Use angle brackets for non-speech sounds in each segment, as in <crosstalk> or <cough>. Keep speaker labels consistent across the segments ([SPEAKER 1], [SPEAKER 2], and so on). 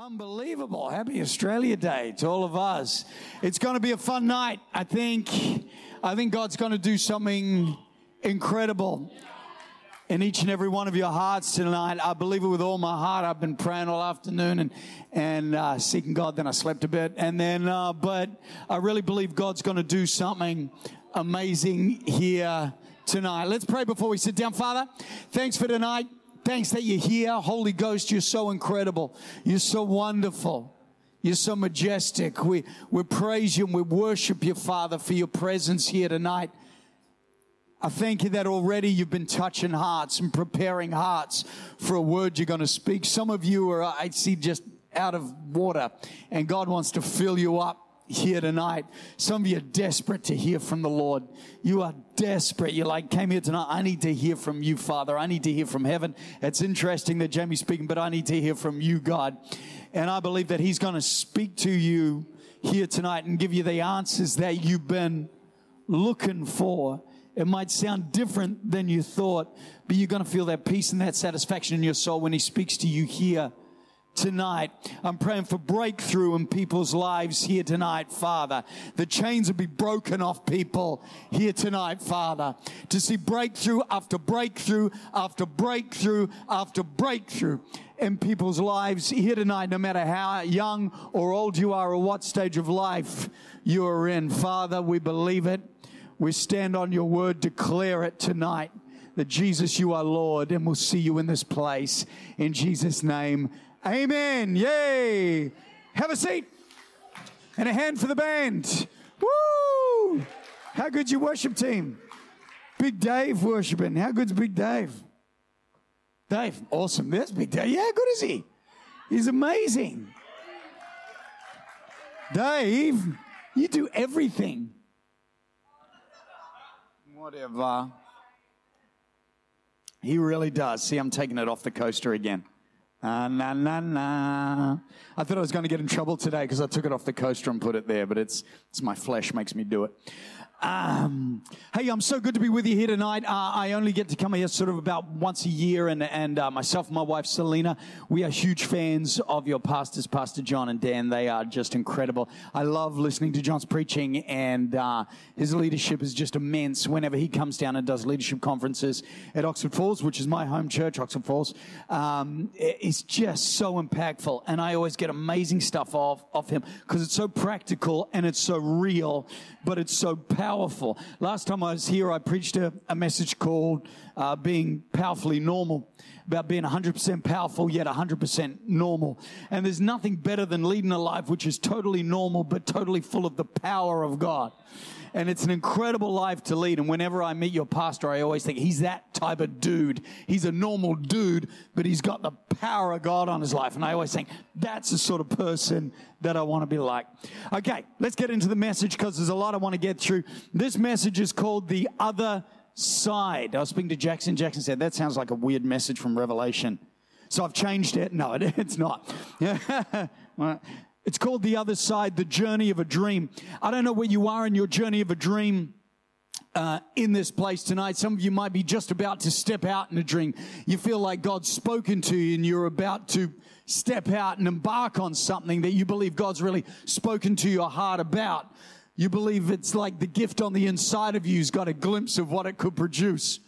[SPEAKER 1] Unbelievable. Happy Australia Day to all of us. It's going to be a fun night. I think, I think God's going to do something incredible in each and every one of your hearts tonight. I believe it with all my heart. I've been praying all afternoon and, and uh, seeking God. Then I slept a bit. And then, uh, but I really believe God's going to do something amazing here tonight. Let's pray before we sit down. Father, thanks for tonight. Thanks that you're here. Holy Ghost, you're so incredible. You're so wonderful. You're so majestic. We, we praise you and we worship you, Father, for your presence here tonight. I thank you that already you've been touching hearts and preparing hearts for a word you're going to speak. Some of you are, I see, just out of water, and God wants to fill you up here tonight. Some of you are desperate to hear from the Lord. You are desperate. You're like, came here tonight. I need to hear from you, Father. I need to hear from heaven. It's interesting that Jamie's speaking, but I need to hear from you, God. And I believe that He's going to speak to you here tonight and give you the answers that you've been looking for. It might sound different than you thought, but you're going to feel that peace and that satisfaction in your soul when He speaks to you here tonight. I'm praying for breakthrough in people's lives here tonight, Father. The chains will be broken off people here tonight, Father. To see breakthrough after breakthrough after breakthrough after breakthrough in people's lives here tonight, no matter how young or old you are or what stage of life you are in. Father, we believe it. We stand on your word, declare it tonight that Jesus, you are Lord, and we'll see you in this place. In Jesus' name, Amen. Yay. Have a seat. And a hand for the band. Woo! How good's your worship team? Big Dave worshiping. How good's Big Dave? Dave, awesome. There's Big Dave. Yeah, how good is he? He's amazing. Dave, you do everything. Whatever. He really does. See, I'm taking it off the coaster again. Uh, na na na. I thought I was going to get in trouble today because I took it off the coaster and put it there, but it's it's my flesh makes me do it. Um, hey, I'm so good to be with you here tonight. Uh, I only get to come here sort of about once a year, and, and uh, myself and my wife Selena, we are huge fans of your pastors, Pastor John and Dan. They are just incredible. I love listening to John's preaching, and uh, his leadership is just immense. Whenever he comes down and does leadership conferences at Oxford Falls, which is my home church, Oxford Falls, um, it's just so impactful, and I always get amazing stuff off of him because it's so practical and it's so real, but it's so powerful powerful. Last time I was here, I preached a, a message called uh, Being Powerfully Normal, about being 100% powerful yet 100% normal. And there's nothing better than leading a life which is totally normal but totally full of the power of God and it's an incredible life to lead. And whenever I meet your pastor, I always think he's that type of dude. He's a normal dude, but he's got the power of God on his life. And I always think that's the sort of person that I want to be like. Okay, let's get into the message because there's a lot I want to get through. This message is called The Other Side. I was speaking to Jackson. Jackson said, That sounds like a weird message from Revelation. So I've changed it. <laughs> No, <laughs> it's not. <laughs> It's called The Other Side, The Journey of a Dream. I don't know where you are in your journey of a dream. Uh, in this place tonight. Some of you might be just about to step out in a dream. You feel like God's spoken to you and you're about to step out and embark on something that you believe God's really spoken to your heart about. You believe it's like the gift on the inside of you's got a glimpse of what it could produce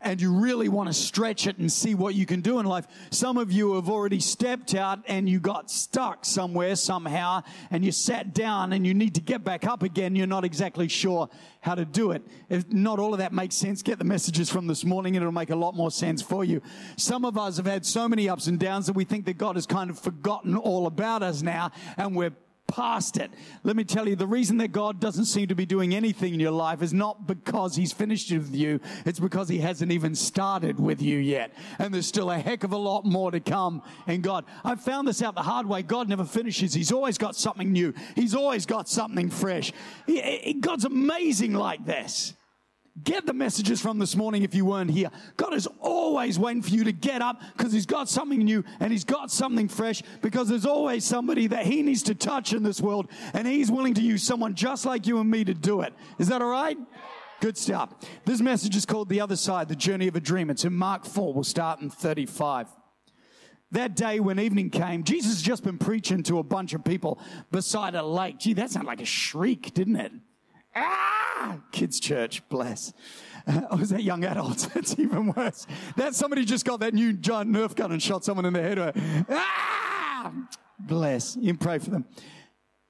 [SPEAKER 1] and you really want to stretch it and see what you can do in life. Some of you have already stepped out and you got stuck somewhere somehow and you sat down and you need to get back up again. You're not exactly sure how to do it. If not all of that makes sense, get the messages from this morning and it'll make a lot more sense for you. Some of us have had so many ups and downs that we think that God has kind of forgotten all about us now and we're past it. Let me tell you, the reason that God doesn't seem to be doing anything in your life is not because He's finished with you. It's because He hasn't even started with you yet. And there's still a heck of a lot more to come in God. I've found this out the hard way. God never finishes. He's always got something new. He's always got something fresh. God's amazing like this. Get the messages from this morning if you weren't here. God is always waiting for you to get up because He's got something new and He's got something fresh because there's always somebody that He needs to touch in this world and He's willing to use someone just like you and me to do it. Is that all right? Good stuff. This message is called The Other Side, The Journey of a Dream. It's in Mark 4. We'll start in 35. that day when evening came, Jesus has just been preaching to a bunch of people beside a lake. Gee, that sounded like a shriek, didn't it? Ah! Kids' church, bless. Uh, or was that young adults? <laughs> That's even worse. That somebody just got that new giant Nerf gun and shot someone in the head. Ah! Bless. You pray for them.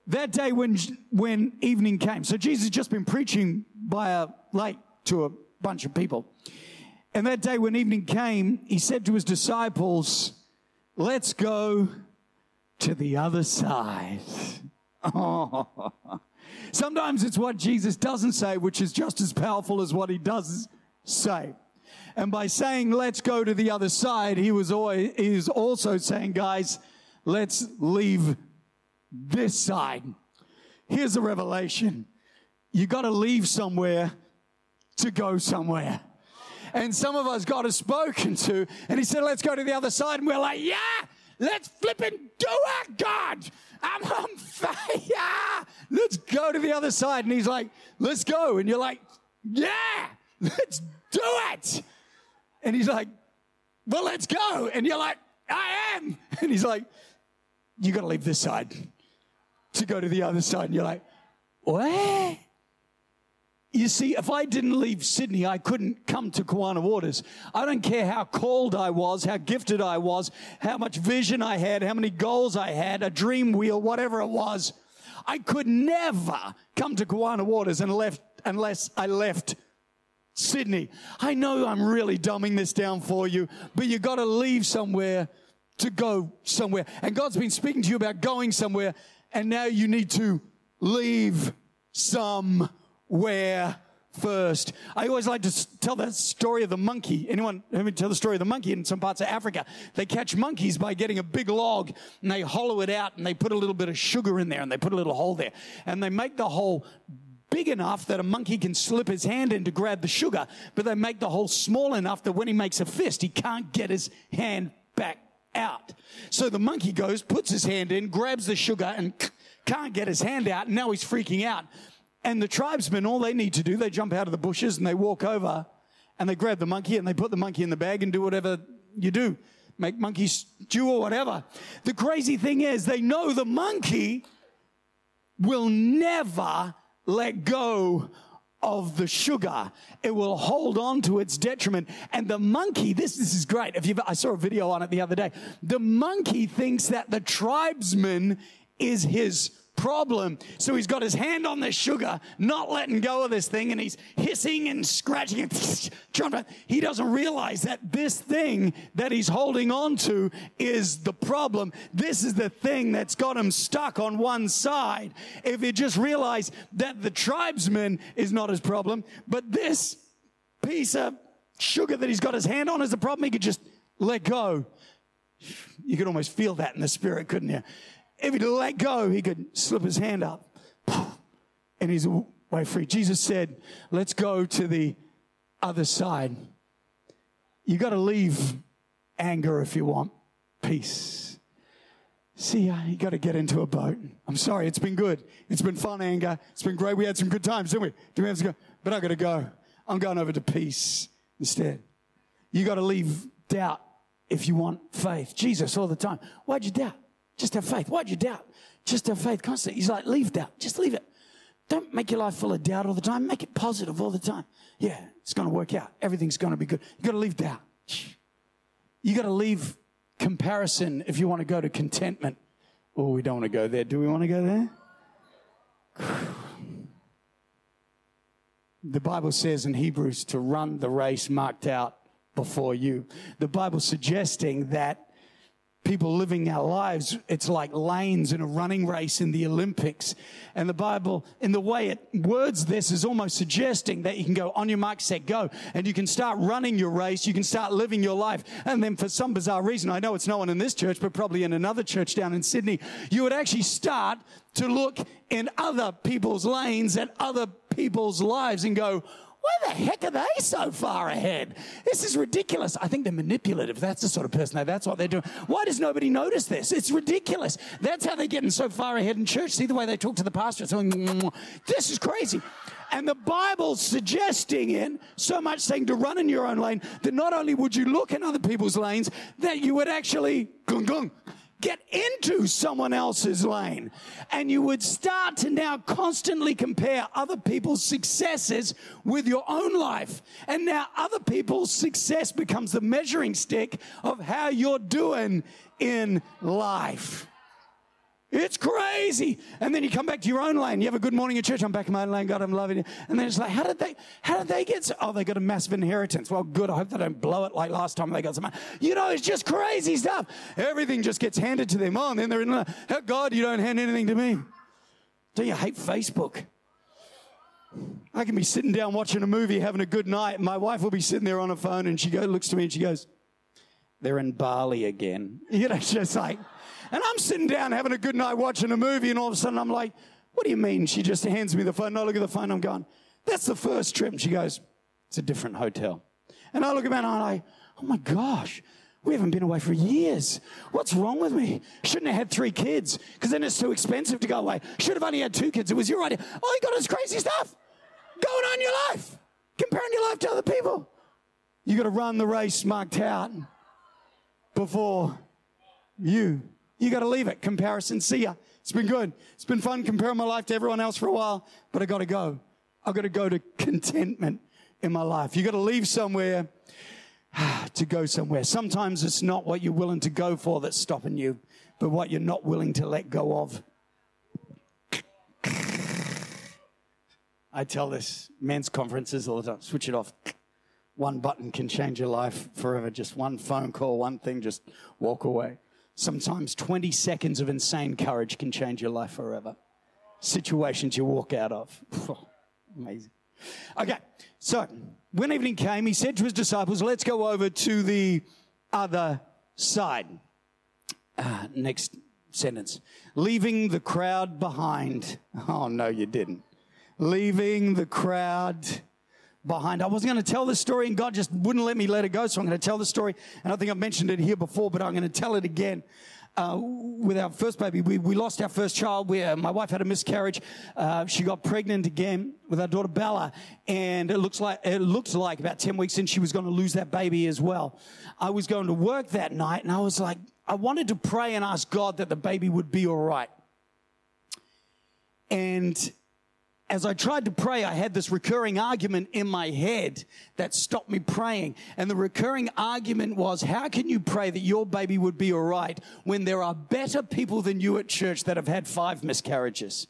[SPEAKER 1] That day when, when evening came. So Jesus has just been preaching by a lake to a bunch of people. And that day when evening came, he said to his disciples, Let's go to the other side. <laughs> Oh. Sometimes it's what Jesus doesn't say, which is just as powerful as what he does say. And by saying, let's go to the other side, he was, always, he was also saying, guys, let's leave this side. Here's a revelation. You got to leave somewhere to go somewhere. And some of us God has spoken to, and He said, Let's go to the other side. And we're like, Yeah, let's flip and do it, God. I'm on fire. Let's go to the other side. And He's like, Let's go. And you're like, Yeah, let's do it. And He's like, Well, let's go. And you're like, I am. <laughs> And He's like, You got to leave this side to go to the other side. And you're like, What? You see, if I didn't leave Sydney, I couldn't come to Kawana Waters. I don't care how called I was, how gifted I was, how much vision I had, how many goals I had, a dream wheel, whatever it was. I could never come to Kawana Waters and left, unless I left Sydney. I know I'm really dumbing this down for you, but you got to leave somewhere to go somewhere. And God's been speaking to you about going somewhere, and now you need to leave some where first. I always like to tell that story of the monkey. Anyone heard me tell the story of the monkey in some parts of Africa? They catch monkeys by getting a big log and they hollow it out and they put a little bit of sugar in there and they put a little hole there and they make the hole big enough that a monkey can slip his hand in to grab the sugar, but they make the hole small enough that when he makes a fist, he can't get his hand back out. So the monkey goes, puts his hand in, grabs the sugar and can't get his hand out. And now he's freaking out. And the tribesmen, all they need to do, they jump out of the bushes and they walk over and they grab the monkey and they put the monkey in the bag and do whatever you do. Make monkey stew or whatever. The crazy thing is, they know the monkey will never let go of the sugar. It will hold on to its detriment. And the monkey, this, this is great. If you I saw a video on it the other day. The monkey thinks that the tribesman is his problem. So he's got his hand on the sugar, not letting go of this thing, and he's hissing and scratching and. <laughs> He doesn't realize that this thing that he's holding on to is the problem. This is the thing that's got him stuck on one side. If he just realized that the tribesman is not his problem, but this piece of sugar that he's got his hand on is the problem, he could just let go. You could almost feel that in the spirit, couldn't you? If he'd let go, he could slip his hand up <sighs> and he's way free. Jesus said, Let's go to the other side. You got to leave anger if you want peace. See, you got to get into a boat. I'm sorry, it's been good. It's been fun, anger. It's been great. We had some good times, didn't we? Did we have some good? But I got to go. I'm going over to peace instead. You got to leave doubt if you want faith. Jesus all the time. Why'd you doubt? Just have faith. Why'd you doubt? Just have faith constantly. He's like, leave doubt. Just leave it. Don't make your life full of doubt all the time. Make it positive all the time. Yeah, it's going to work out. Everything's going to be good. You got to leave doubt. You got to leave comparison if you want to go to contentment. Oh, we don't want to go there. Do we want to go there? <sighs> The Bible says in Hebrews to run the race marked out before you. The Bible suggesting that people living our lives, it's like lanes in a running race in the Olympics. And the Bible, in the way it words this, is almost suggesting that you can go on your mark, set, go. And you can start running your race. You can start living your life. And then for some bizarre reason, I know it's no one in this church, but probably in another church down in Sydney, you would actually start to look in other people's lanes at other people's lives and go, why the heck are they so far ahead? This is ridiculous. I think they're manipulative. That's the sort of person, that's what they're doing. Why does nobody notice this? It's ridiculous. That's how they're getting so far ahead in church. See the way they talk to the pastor? It's this is crazy. And the Bible's suggesting in so much saying to run in your own lane, that not only would you look in other people's lanes, that you would actually gung gung, get into someone else's lane. And you would start to now constantly compare other people's successes with your own life. And now other people's success becomes the measuring stick of how you're doing in life. It's crazy. And then you come back to your own lane. You have a good morning at church. I'm back in my own lane. God, I'm loving it. And then it's like, how did they, how did they get, so, oh, they got a massive inheritance. Well, good. I hope they don't blow it like last time they got some. You know, it's just crazy stuff. Everything just gets handed to them. Oh, and then they're in, oh, God, you don't hand anything to me. Don't you hate Facebook? I can be sitting down watching a movie, having a good night. My wife will be sitting there on her phone and she go, looks to me and she goes, they're in Bali again. <laughs> You know, just like, and I'm sitting down having a good night watching a movie, and all of a sudden I'm like, What do you mean? She just hands me the phone. I look at the phone, I'm going, That's the first trip. And she goes, It's a different hotel. And I look at her and I'm like, Oh my gosh. We haven't been away for years. What's wrong with me? Shouldn't have had three kids because then it's too expensive to go away. Should have only had two kids. It was your idea. All you got is crazy stuff going on in your life, comparing your life to other people. You got to run the race marked out before you you got to leave it. Comparison. See ya. It's been good. It's been fun comparing my life to everyone else for a while, but I got to go. I got to go to contentment in my life. You got to leave somewhere <sighs> to go somewhere. Sometimes it's not what you're willing to go for that's stopping you, but what you're not willing to let go of. I tell this men's conferences all the time switch it off. One button can change your life forever. Just one phone call, one thing, just walk away. Sometimes 20 seconds of insane courage can change your life forever. Situations you walk out of. Amazing. Okay, so when evening came, he said to his disciples, Let's go over to the other side. Uh, next sentence. Leaving the crowd behind. Oh, no, you didn't. Leaving the crowd behind. I wasn't going to tell this story, and God just wouldn't let me let it go. So I'm going to tell the story. And I think I've mentioned it here before, but I'm going to tell it again. Uh, with our first baby, we, we lost our first child. We, uh, my wife had a miscarriage. Uh, she got pregnant again with our daughter Bella, and it looks like it looks like about ten weeks in she was going to lose that baby as well. I was going to work that night, and I was like, I wanted to pray and ask God that the baby would be all right. And as I tried to pray, I had this recurring argument in my head that stopped me praying. And the recurring argument was, how can you pray that your baby would be all right when there are better people than you at church that have had five miscarriages?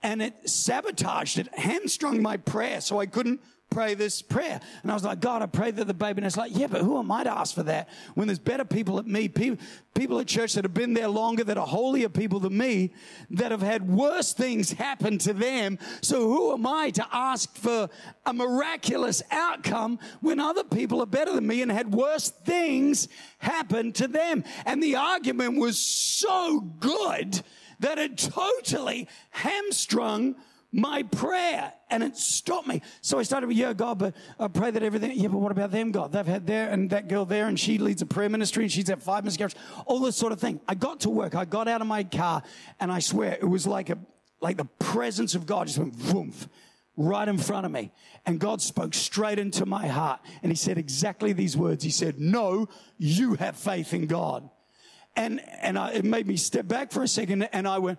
[SPEAKER 1] And it sabotaged it, hamstrung my prayer so I couldn't pray this prayer. And I was like, God, I pray that the baby. And it's like, yeah, but who am I to ask for that when there's better people at me, people, people at church that have been there longer, that are holier people than me, that have had worse things happen to them. So who am I to ask for a miraculous outcome when other people are better than me and had worse things happen to them? And the argument was so good that it totally hamstrung my prayer and it stopped me. So I started with, yeah, God, but I pray that everything, yeah, but what about them, God? They've had there and that girl there and she leads a prayer ministry and she's had five miscarriages, all this sort of thing. I got to work. I got out of my car and I swear it was like a, like the presence of God just went woof right in front of me. And God spoke straight into my heart. And he said exactly these words. He said, no, you have faith in God. And, and I, it made me step back for a second and I went,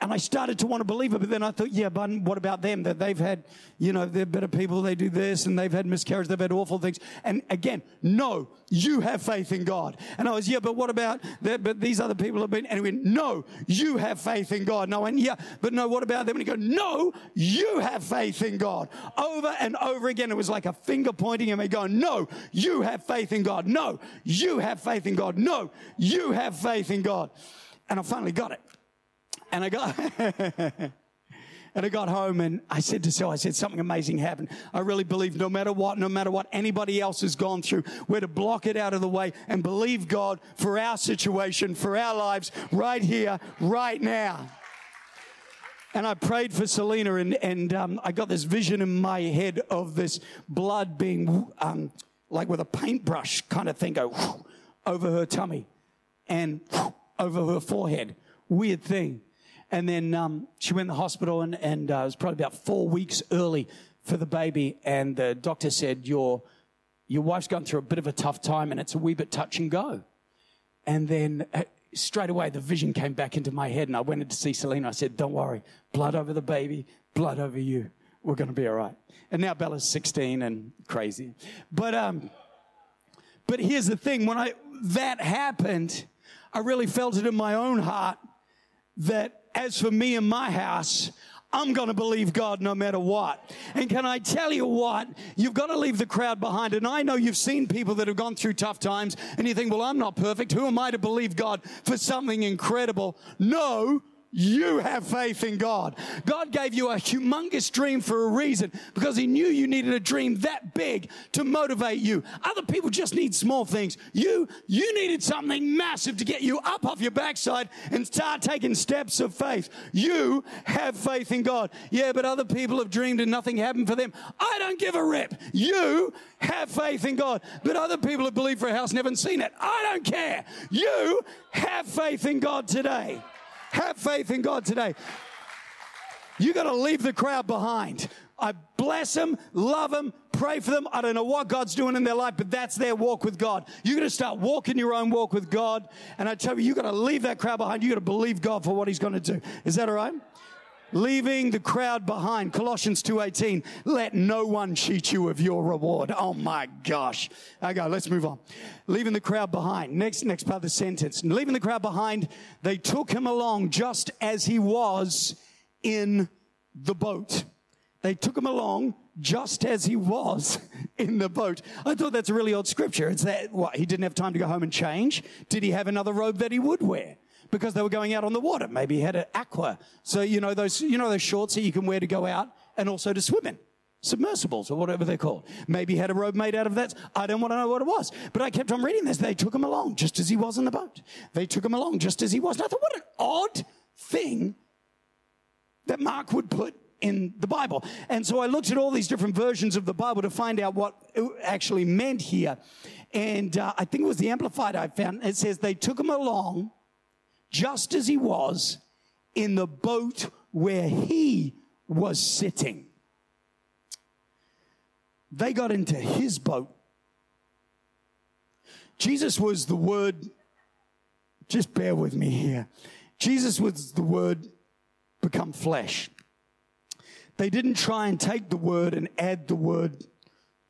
[SPEAKER 1] and I started to want to believe it, but then I thought, yeah, but what about them? That they've had, you know, they're better people, they do this, and they've had miscarriage, they've had awful things. And again, no, you have faith in God. And I was, yeah, but what about that? But these other people have been, and he went, no, you have faith in God. And I went, yeah, but no, what about them? And he goes, no, you have faith in God. Over and over again, it was like a finger pointing at me going, no, you have faith in God. No, you have faith in God. No, you have faith in God. And I finally got it. And I got. <laughs> And I got home and I said to Sil, I said, something amazing happened. I really believe no matter what, no matter what anybody else has gone through, we're to block it out of the way and believe God for our situation, for our lives, right here, right now. And I prayed for Selena, and, and um, I got this vision in my head of this blood being um, like with a paintbrush kind of thing go over her tummy and over her forehead. Weird thing.
[SPEAKER 2] And then um, she went to the hospital, and, and uh, it was probably about four weeks early for the baby. And the doctor said, Your, your wife's gone through a bit of a tough time, and it's a wee bit touch and go. And then uh, straight away, the vision came back into my head, and I went in to see Selena. I said, Don't worry, blood over the baby, blood over you. We're going to be all right. And now Bella's 16 and crazy. But, um, but here's the thing when I, that happened, I really felt it in my own heart that as for me and my house, I'm going to believe God no matter what. And can I tell you what? You've got to leave the crowd behind. And I know you've seen people that have gone through tough times and you think, well, I'm not perfect. Who am I to believe God for something incredible? No, you have faith in God. God gave you a humongous dream for a reason because He knew you needed a dream that big to motivate you. Other people just need small things. You, you needed something massive to get you up off your backside and start taking steps of faith. You have faith in God. Yeah, but other people have dreamed and nothing happened for them. I don't give a rip. You have faith in God. But other people have believed for a house and haven't seen it. I don't care. You have faith in God today. Have faith in God today. You got to leave the crowd behind. I bless them, love them, pray for them. I don't know what God's doing in their life, but that's their walk with God. You're going to start walking your own walk with God. And I tell you, you got to leave that crowd behind. You got to believe God for what He's going to do. Is that all right? Leaving the crowd behind colossians 2.18 let no one cheat you of your reward oh my gosh okay let's move on leaving the crowd behind next next part of the sentence leaving the crowd behind they took him along just as he was in the boat they took him along just as he was <laughs> in the boat. I thought that's a really odd scripture. It's that, what, he didn't have time to go home and change? Did he have another robe that he would wear? Because they were going out on the water. Maybe he had an aqua. So, you know, those, you know, those shorts that you can wear to go out and also to swim in. Submersibles or whatever they're called. Maybe he had a robe made out of that. I don't want to know what it was. But I kept on reading this. They took him along just as he was in the boat. They took him along just as he was. And I thought, what an odd thing that Mark would put in the Bible. And so I looked at all these different versions of the Bible to find out what it actually meant here. And uh, I think it was the Amplified I found. It says they took him along just as he was in the boat where he was sitting. They got into his boat. Jesus was the word, just bear with me here. Jesus was the word become flesh. They didn't try and take the word and add the word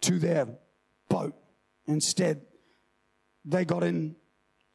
[SPEAKER 2] to their boat. Instead, they got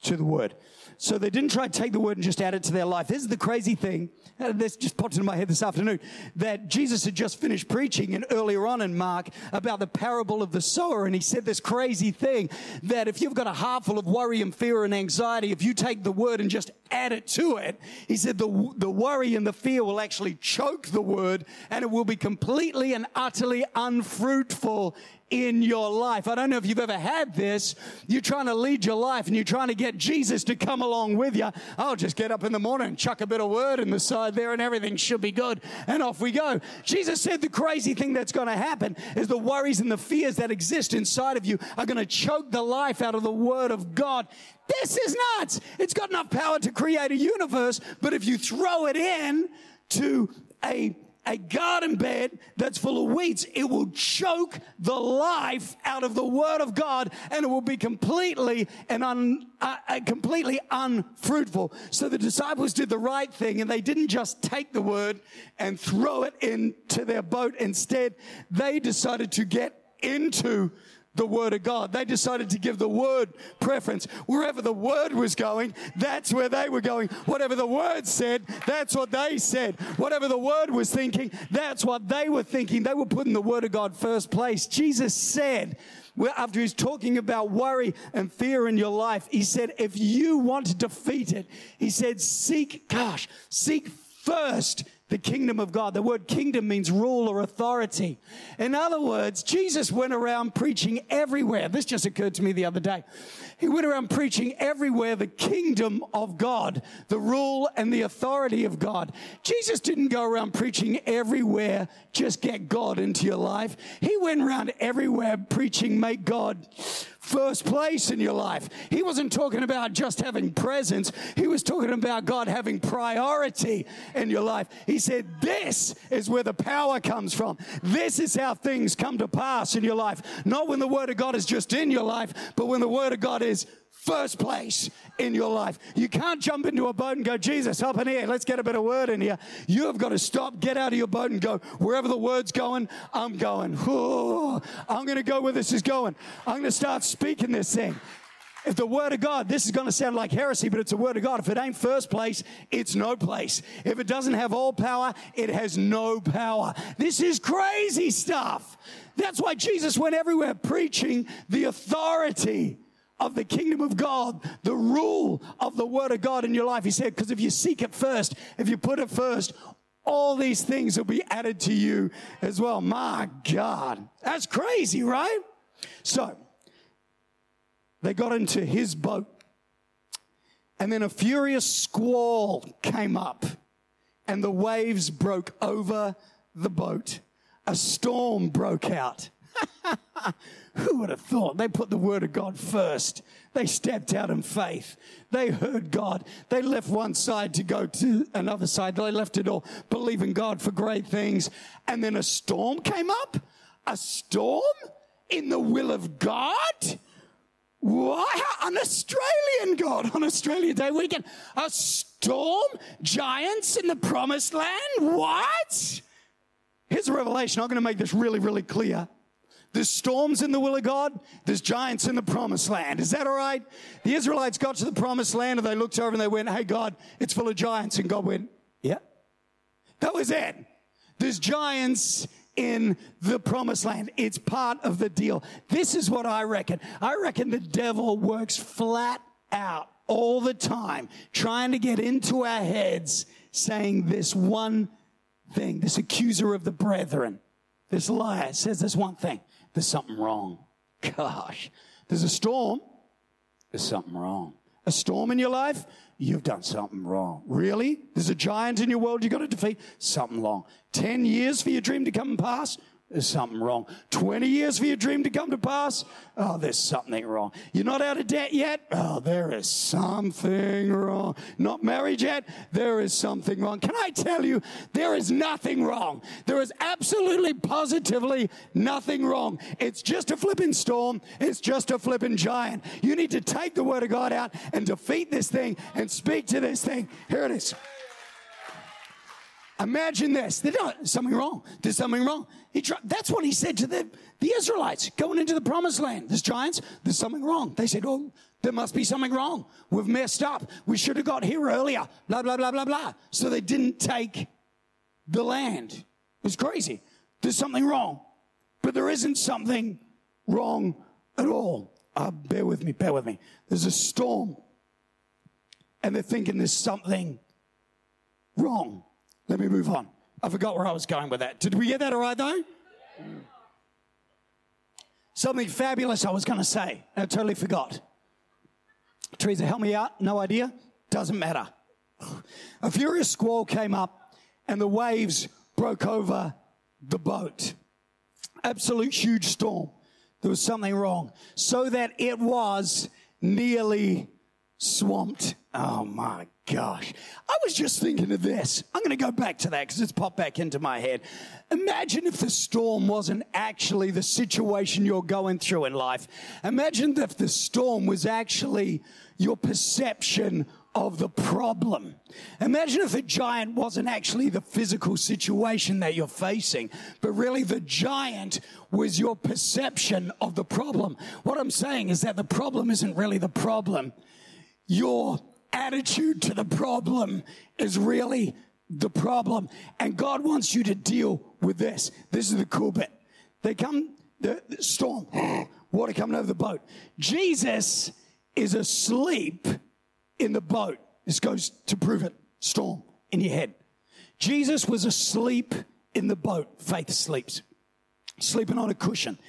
[SPEAKER 2] into the word. So they didn't try to take the word and just add it to their life. This is the crazy thing. Uh, this just popped into my head this afternoon that Jesus had just finished preaching and earlier on in Mark about the parable of the sower. And he said this crazy thing that if you've got a heart full of worry and fear and anxiety, if you take the word and just add it to it, he said the, the worry and the fear will actually choke the word and it will be completely and utterly unfruitful in your life. I don't know if you've ever had this. You're trying to lead your life and you're trying to get Jesus to come along with you. I'll just get up in the morning chuck a bit of word in the side there and everything should be good. And off we go. Jesus said the crazy thing that's going to happen is the worries and the fears that exist inside of you are going to choke the life out of the word of God. This is nuts. It's got enough power to create a universe, but if you throw it in to a a garden bed that's full of weeds, it will choke the life out of the Word of God, and it will be completely and un, uh, uh, completely unfruitful. So the disciples did the right thing, and they didn't just take the Word and throw it into their boat. Instead, they decided to get into the Word of God. They decided to give the Word preference. Wherever the Word was going, that's where they were going. Whatever the Word said, that's what they said. Whatever the Word was thinking, that's what they were thinking. They were putting the Word of God first place. Jesus said, after he's talking about worry and fear in your life, he said, if you want to defeat it, he said, seek, gosh, seek first the kingdom of God. The word kingdom means rule or authority. In other words, Jesus went around preaching everywhere. This just occurred to me the other day. He went around preaching everywhere the kingdom of God, the rule and the authority of God. Jesus didn't go around preaching everywhere, just get God into your life. He went around everywhere preaching, make God first place in your life. He wasn't talking about just having presence, he was talking about God having priority in your life. He said, This is where the power comes from. This is how things come to pass in your life. Not when the Word of God is just in your life, but when the Word of God is first place in your life. You can't jump into a boat and go, Jesus, up in here, let's get a bit of word in here. You have got to stop, get out of your boat and go, wherever the word's going, I'm going. Ooh, I'm going to go where this is going. I'm going to start speaking this thing. If the word of God, this is going to sound like heresy, but it's a word of God. If it ain't first place, it's no place. If it doesn't have all power, it has no power. This is crazy stuff. That's why Jesus went everywhere preaching the authority of the kingdom of God, the rule of the word of God in your life. He said, because if you seek it first, if you put it first, all these things will be added to you as well. My God, that's crazy, right? So, they got into his boat, and then a furious squall came up, and the waves broke over the boat. A storm broke out. <laughs> Who would have thought? They put the word of God first. They stepped out in faith. They heard God. They left one side to go to another side. They left it all, believing God for great things. And then a storm came up. A storm in the will of God? Why? An Australian God on Australia Day weekend. A storm? Giants in the promised land? What? Here's a revelation. I'm going to make this really, really clear. There's storms in the will of God. There's giants in the promised land. Is that all right? The Israelites got to the promised land and they looked over and they went, Hey, God, it's full of giants. And God went, Yeah. That was it. There's giants in the promised land. It's part of the deal. This is what I reckon. I reckon the devil works flat out all the time trying to get into our heads saying this one thing, this accuser of the brethren, this liar says this one thing there's something wrong. Gosh, there's a storm, there's something wrong. A storm in your life, you've done something wrong. Really? There's a giant in your world you've got to defeat, something wrong. 10 years for your dream to come and pass, there's something wrong. 20 years for your dream to come to pass? Oh, there's something wrong. You're not out of debt yet? Oh, there is something wrong. Not married yet? There is something wrong. Can I tell you, there is nothing wrong. There is absolutely, positively nothing wrong. It's just a flipping storm. It's just a flipping giant. You need to take the word of God out and defeat this thing and speak to this thing. Here it is. Imagine this. There's something wrong. There's something wrong. He Tried, that's what he said to the, the Israelites going into the promised land. There's giants. There's something wrong. They said, Oh, there must be something wrong. We've messed up. We should have got here earlier. Blah, blah, blah, blah, blah. So they didn't take the land. It's crazy. There's something wrong. But there isn't something wrong at all. Uh, bear with me, bear with me. There's a storm. And they're thinking there's something wrong. Let me move on. I forgot where I was going with that. Did we get that all right, though? Something fabulous I was going to say. I totally forgot. Teresa, help me out. No idea? Doesn't matter. A furious squall came up and the waves broke over the boat. Absolute huge storm. There was something wrong. So that it was nearly swamped. Oh my gosh. I was just thinking of this. I'm going to go back to that because it's popped back into my head. Imagine if the storm wasn't actually the situation you're going through in life. Imagine if the storm was actually your perception of the problem. Imagine if the giant wasn't actually the physical situation that you're facing, but really the giant was your perception of the problem. What I'm saying is that the problem isn't really the problem. Your attitude to the problem is really the problem. And God wants you to deal with this. This is the cool bit. They come, the, the storm, <gasps> water coming over the boat. Jesus is asleep in the boat. This goes to prove it. Storm in your head. Jesus was asleep in the boat. Faith sleeps, sleeping on a cushion.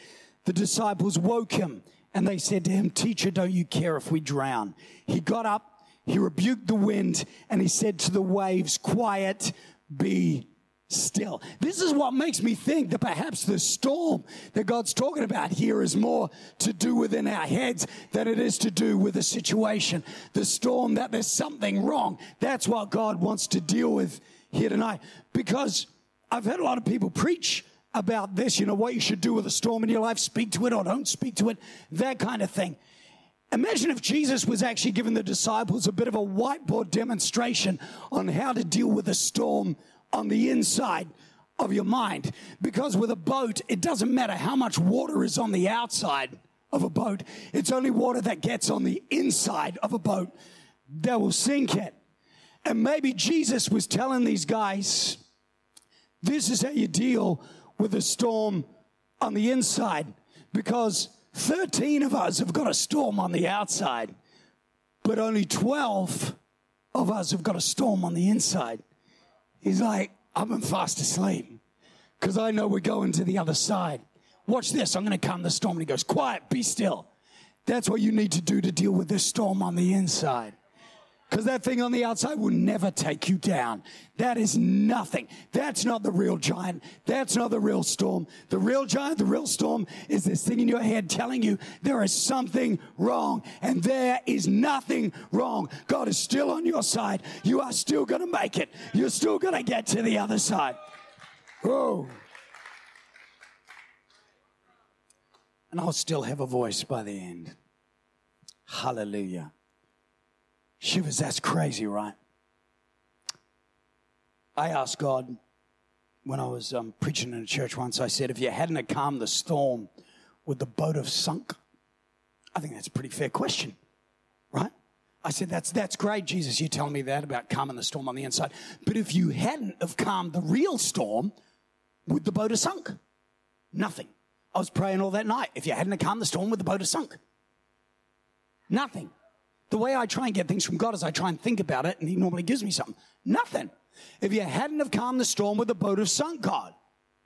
[SPEAKER 2] The disciples woke him and they said to him, Teacher, don't you care if we drown? He got up, he rebuked the wind, and he said to the waves, Quiet, be still. This is what makes me think that perhaps the storm that God's talking about here is more to do within our heads than it is to do with the situation. The storm that there's something wrong. That's what God wants to deal with here tonight. Because I've heard a lot of people preach about this, you know, what you should do with a storm in your life, speak to it or don't speak to it, that kind of thing. Imagine if Jesus was actually giving the disciples a bit of a whiteboard demonstration on how to deal with a storm on the inside of your mind. Because with a boat, it doesn't matter how much water is on the outside of a boat, it's only water that gets on the inside of a boat that will sink it. And maybe Jesus was telling these guys, this is how you deal with a storm on the inside because 13 of us have got a storm on the outside, but only 12 of us have got a storm on the inside. He's like, I've been fast asleep because I know we're going to the other side. Watch this. I'm going to calm the storm. And he goes, Quiet, be still. That's what you need to do to deal with this storm on the inside. Because that thing on the outside will never take you down. That is nothing. That's not the real giant. That's not the real storm. The real giant, the real storm is this thing in your head telling you there is something wrong. And there is nothing wrong. God is still on your side. You are still going to make it. You're still going to get to the other side. Whoa. And I'll still have a voice by the end. Hallelujah. Was, that's crazy, right? I asked God when I was um, preaching in a church once, I said, if you hadn't calmed the storm, would the boat have sunk? I think that's a pretty fair question, right? I said, that's, that's great, Jesus. You tell me that about calming the storm on the inside. But if you hadn't have calmed the real storm, would the boat have sunk? Nothing. I was praying all that night. If you hadn't have calmed the storm, would the boat have sunk? Nothing. The way I try and get things from God is I try and think about it, and He normally gives me something. Nothing. If you hadn't have calmed the storm with the boat have sunk, God.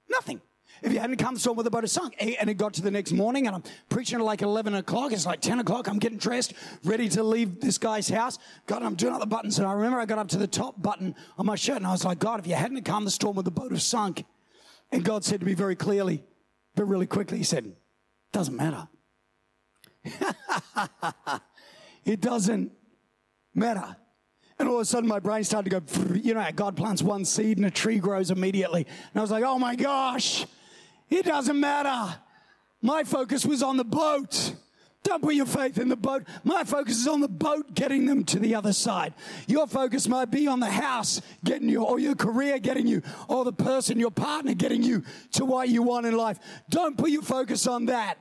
[SPEAKER 2] Nothing. If you hadn't come storm with the boat have sunk, eh, and it got to the next morning, and I'm preaching at like 11 o'clock, it's like 10 o'clock, I'm getting dressed, ready to leave this guy's house. God, I'm doing all the buttons, and I remember I got up to the top button on my shirt, and I was like, God, if you hadn't calmed the storm with the boat have sunk, and God said to me very clearly, but really quickly, He said, doesn't matter. <laughs> It doesn't matter. And all of a sudden, my brain started to go, you know, God plants one seed and a tree grows immediately. And I was like, oh my gosh, it doesn't matter. My focus was on the boat. Don't put your faith in the boat. My focus is on the boat getting them to the other side. Your focus might be on the house getting you, or your career getting you, or the person, your partner getting you to what you want in life. Don't put your focus on that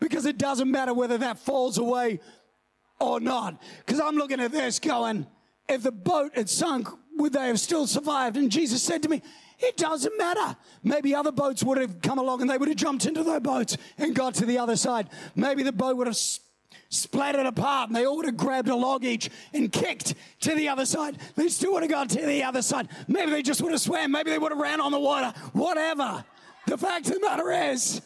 [SPEAKER 2] because it doesn't matter whether that falls away or not. Because I'm looking at this going, if the boat had sunk, would they have still survived? And Jesus said to me, it doesn't matter. Maybe other boats would have come along and they would have jumped into their boats and got to the other side. Maybe the boat would have splattered apart and they all would have grabbed a log each and kicked to the other side. They still would have got to the other side. Maybe they just would have swam. Maybe they would have ran on the water. Whatever. The fact of the matter is,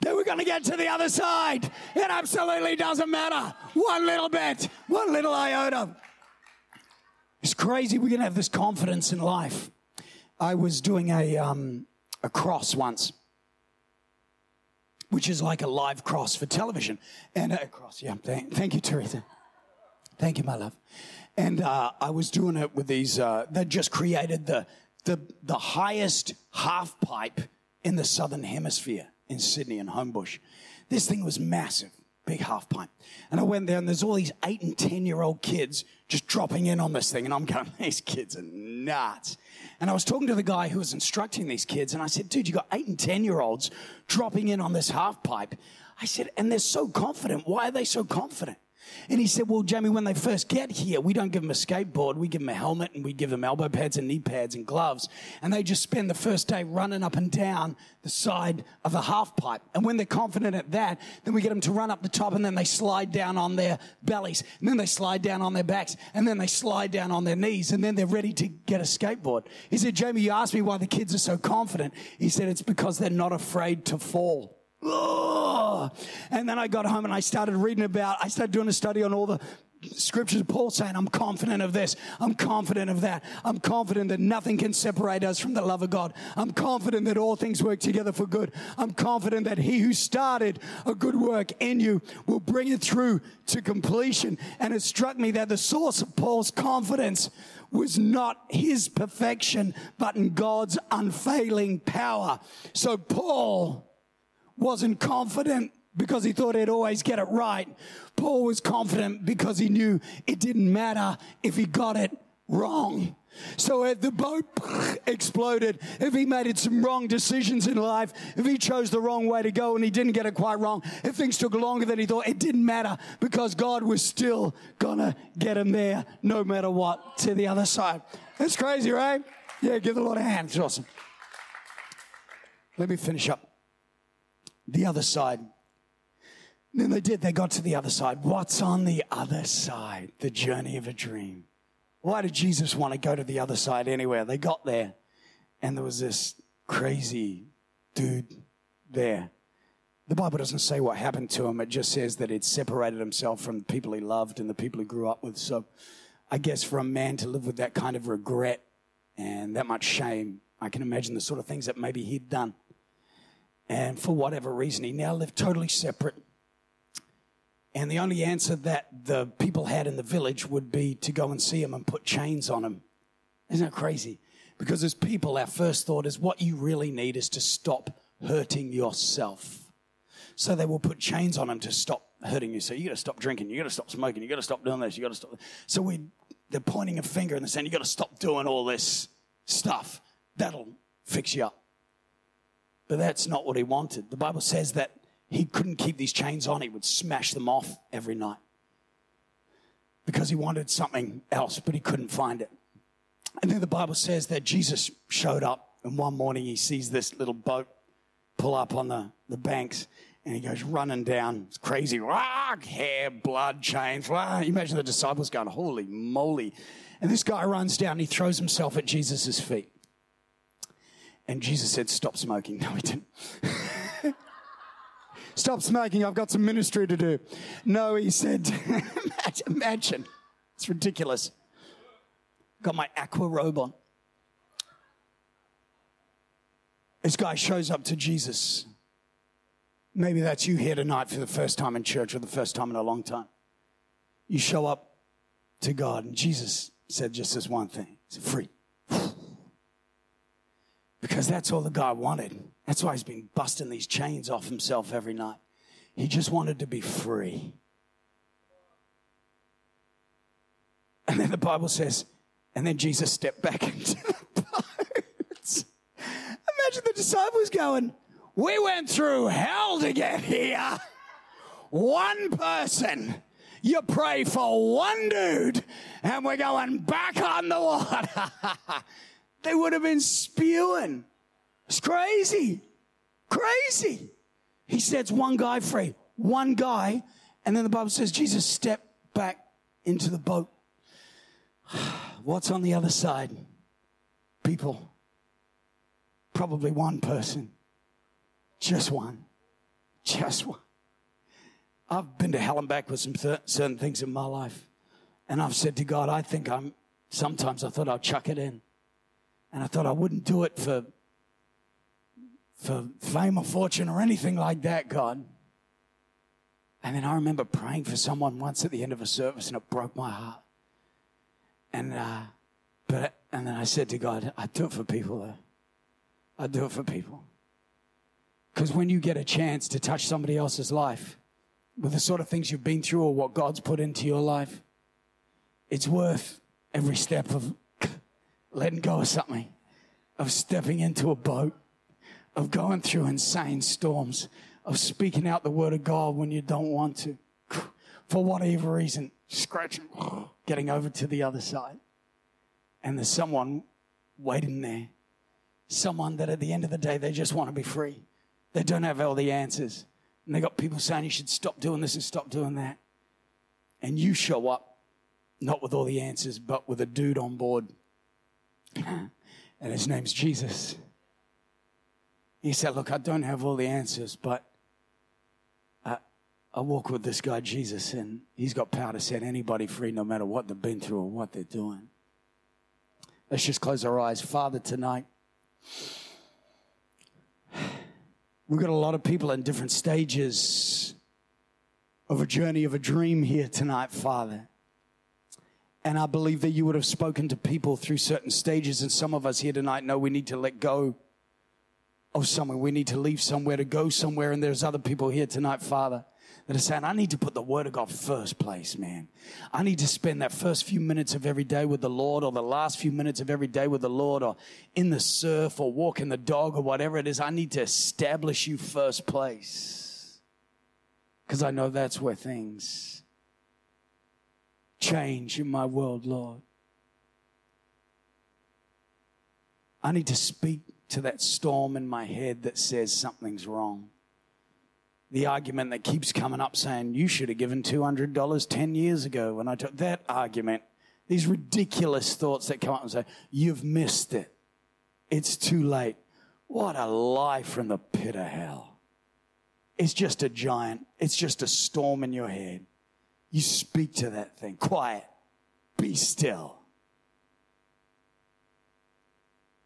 [SPEAKER 2] that we're going to get to the other side. It absolutely doesn't matter. One little bit, one little iota. It's crazy. We're going to have this confidence in life. I was doing a, um, a cross once, which is like a live cross for television. And a cross, yeah. Thank, thank you, Teresa. Thank you, my love. And uh, I was doing it with these, uh, they just created the, the, the highest half pipe in the southern hemisphere in Sydney and Homebush. This thing was massive, big half pipe. And I went there and there's all these eight and 10 year old kids just dropping in on this thing. And I'm going, <laughs> these kids are nuts. And I was talking to the guy who was instructing these kids and I said, dude, you got eight and 10 year olds dropping in on this half pipe. I said, and they're so confident. Why are they so confident? And he said, Well, Jamie, when they first get here, we don't give them a skateboard. We give them a helmet and we give them elbow pads and knee pads and gloves. And they just spend the first day running up and down the side of a half pipe. And when they're confident at that, then we get them to run up the top and then they slide down on their bellies. And then they slide down on their backs. And then they slide down on their knees. And then they're ready to get a skateboard. He said, Jamie, you asked me why the kids are so confident. He said, It's because they're not afraid to fall. Ugh. And then I got home and I started reading about, I started doing a study on all the scriptures. Paul saying, I'm confident of this. I'm confident of that. I'm confident that nothing can separate us from the love of God. I'm confident that all things work together for good. I'm confident that he who started a good work in you will bring it through to completion. And it struck me that the source of Paul's confidence was not his perfection, but in God's unfailing power. So Paul, wasn't confident because he thought he'd always get it right. Paul was confident because he knew it didn't matter if he got it wrong. So if the boat <laughs> exploded, if he made some wrong decisions in life, if he chose the wrong way to go and he didn't get it quite wrong, if things took longer than he thought, it didn't matter because God was still gonna get him there no matter what to the other side. That's crazy, right? Yeah, give the Lord a hand. It's awesome. Let me finish up the other side. And then they did, they got to the other side. What's on the other side? The journey of a dream. Why did Jesus want to go to the other side anywhere? They got there, and there was this crazy dude there. The Bible doesn't say what happened to him, it just says that it separated himself from the people he loved and the people he grew up with. So I guess for a man to live with that kind of regret and that much shame, I can imagine the sort of things that maybe he'd done. And for whatever reason, he now lived totally separate. And the only answer that the people had in the village would be to go and see him and put chains on him. Isn't that crazy? Because as people, our first thought is what you really need is to stop hurting yourself. So they will put chains on him to stop hurting you. So you got to stop drinking, you got to stop smoking, you got to stop doing this, you got to stop. So we, they're pointing a finger and they're saying you got to stop doing all this stuff. That'll fix you up. But that's not what he wanted. The Bible says that he couldn't keep these chains on, he would smash them off every night because he wanted something else, but he couldn't find it. And then the Bible says that Jesus showed up, and one morning he sees this little boat pull up on the, the banks, and he goes running down. It's crazy. Rah, hair, blood, chains. Rah. Imagine the disciples going, Holy moly. And this guy runs down, and he throws himself at Jesus' feet. And Jesus said, Stop smoking. No, he didn't. <laughs> Stop smoking. I've got some ministry to do. No, he said, <laughs> Imagine. It's ridiculous. Got my aqua robe on. This guy shows up to Jesus. Maybe that's you here tonight for the first time in church or the first time in a long time. You show up to God, and Jesus said just this one thing. Free because that's all the guy wanted. That's why he's been busting these chains off himself every night. He just wanted to be free. And then the Bible says, and then Jesus stepped back <laughs> into the boat. Imagine the disciples going, We went through hell to get here. One person. You pray for one dude, and we're going back on the water. <laughs> they would have been spewing. It's crazy. Crazy. He sets one guy free, one guy, and then the Bible says Jesus stepped back into the boat. <sighs> What's on the other side? People. Probably one person. Just one. Just one. I've been to hell and back with some th- certain things in my life. And I've said to God, I think I'm, sometimes I thought I'd chuck it in. And I thought I wouldn't do it for, for fame or fortune or anything like that, God. And then I remember praying for someone once at the end of a service and it broke my heart. And, uh, but, and then I said to God, I do it for people though. I do it for people. Because when you get a chance to touch somebody else's life with the sort of things you've been through or what God's put into your life, it's worth every step of letting go of something, of stepping into a boat, of going through insane storms, of speaking out the word of God when you don't want to. for whatever reason, scratching, getting over to the other side. And there's someone waiting there. Someone that at the end of the day, they just want to be free. They don't have all the answers. And they got people saying you should stop doing this and stop doing that. And you show up, not with all the answers, but with a dude on board. And his name's Jesus. He said, Look, I don't have all the answers, but I, I walk with this guy, Jesus, and he's got power to set anybody free no matter what they've been through or what they're doing. Let's just close our eyes. Father, tonight, we've got a lot of people in different stages of a journey of a dream here tonight, Father. And I believe that you would have spoken to people through certain stages, and some of us here tonight know we need to let go of somewhere. We need to leave somewhere to go somewhere. And there's other people here tonight, Father, that are saying, I need to put the word of God first place, man. I need to spend that first few minutes of every day with the Lord, or the last few minutes of every day with the Lord, or in the surf, or walking the dog, or whatever it is. I need to establish you first place. Because I know that's where things change in my world, Lord. I need to speak to that storm in my head that says something's wrong. The argument that keeps coming up saying, you should have given $200 10 years ago when I took that argument. These ridiculous thoughts that come up and say, you've missed it. It's too late. What a lie from the pit of hell. It's just a giant, it's just a storm in your head. You speak to that thing. Quiet. Be still.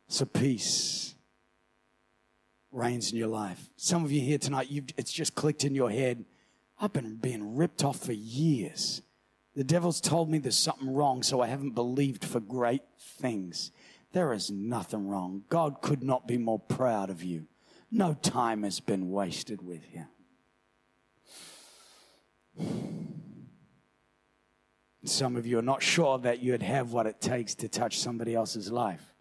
[SPEAKER 2] So peace reigns in your life. Some of you here tonight, it's just clicked in your head. I've been being ripped off for years. The devil's told me there's something wrong, so I haven't believed for great things. There is nothing wrong. God could not be more proud of you. No time has been wasted with him. Some of you are not sure that you'd have what it takes to touch somebody else's life.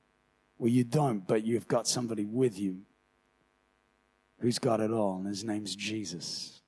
[SPEAKER 2] Well, you don't, but you've got somebody with you who's got it all, and his name's Jesus.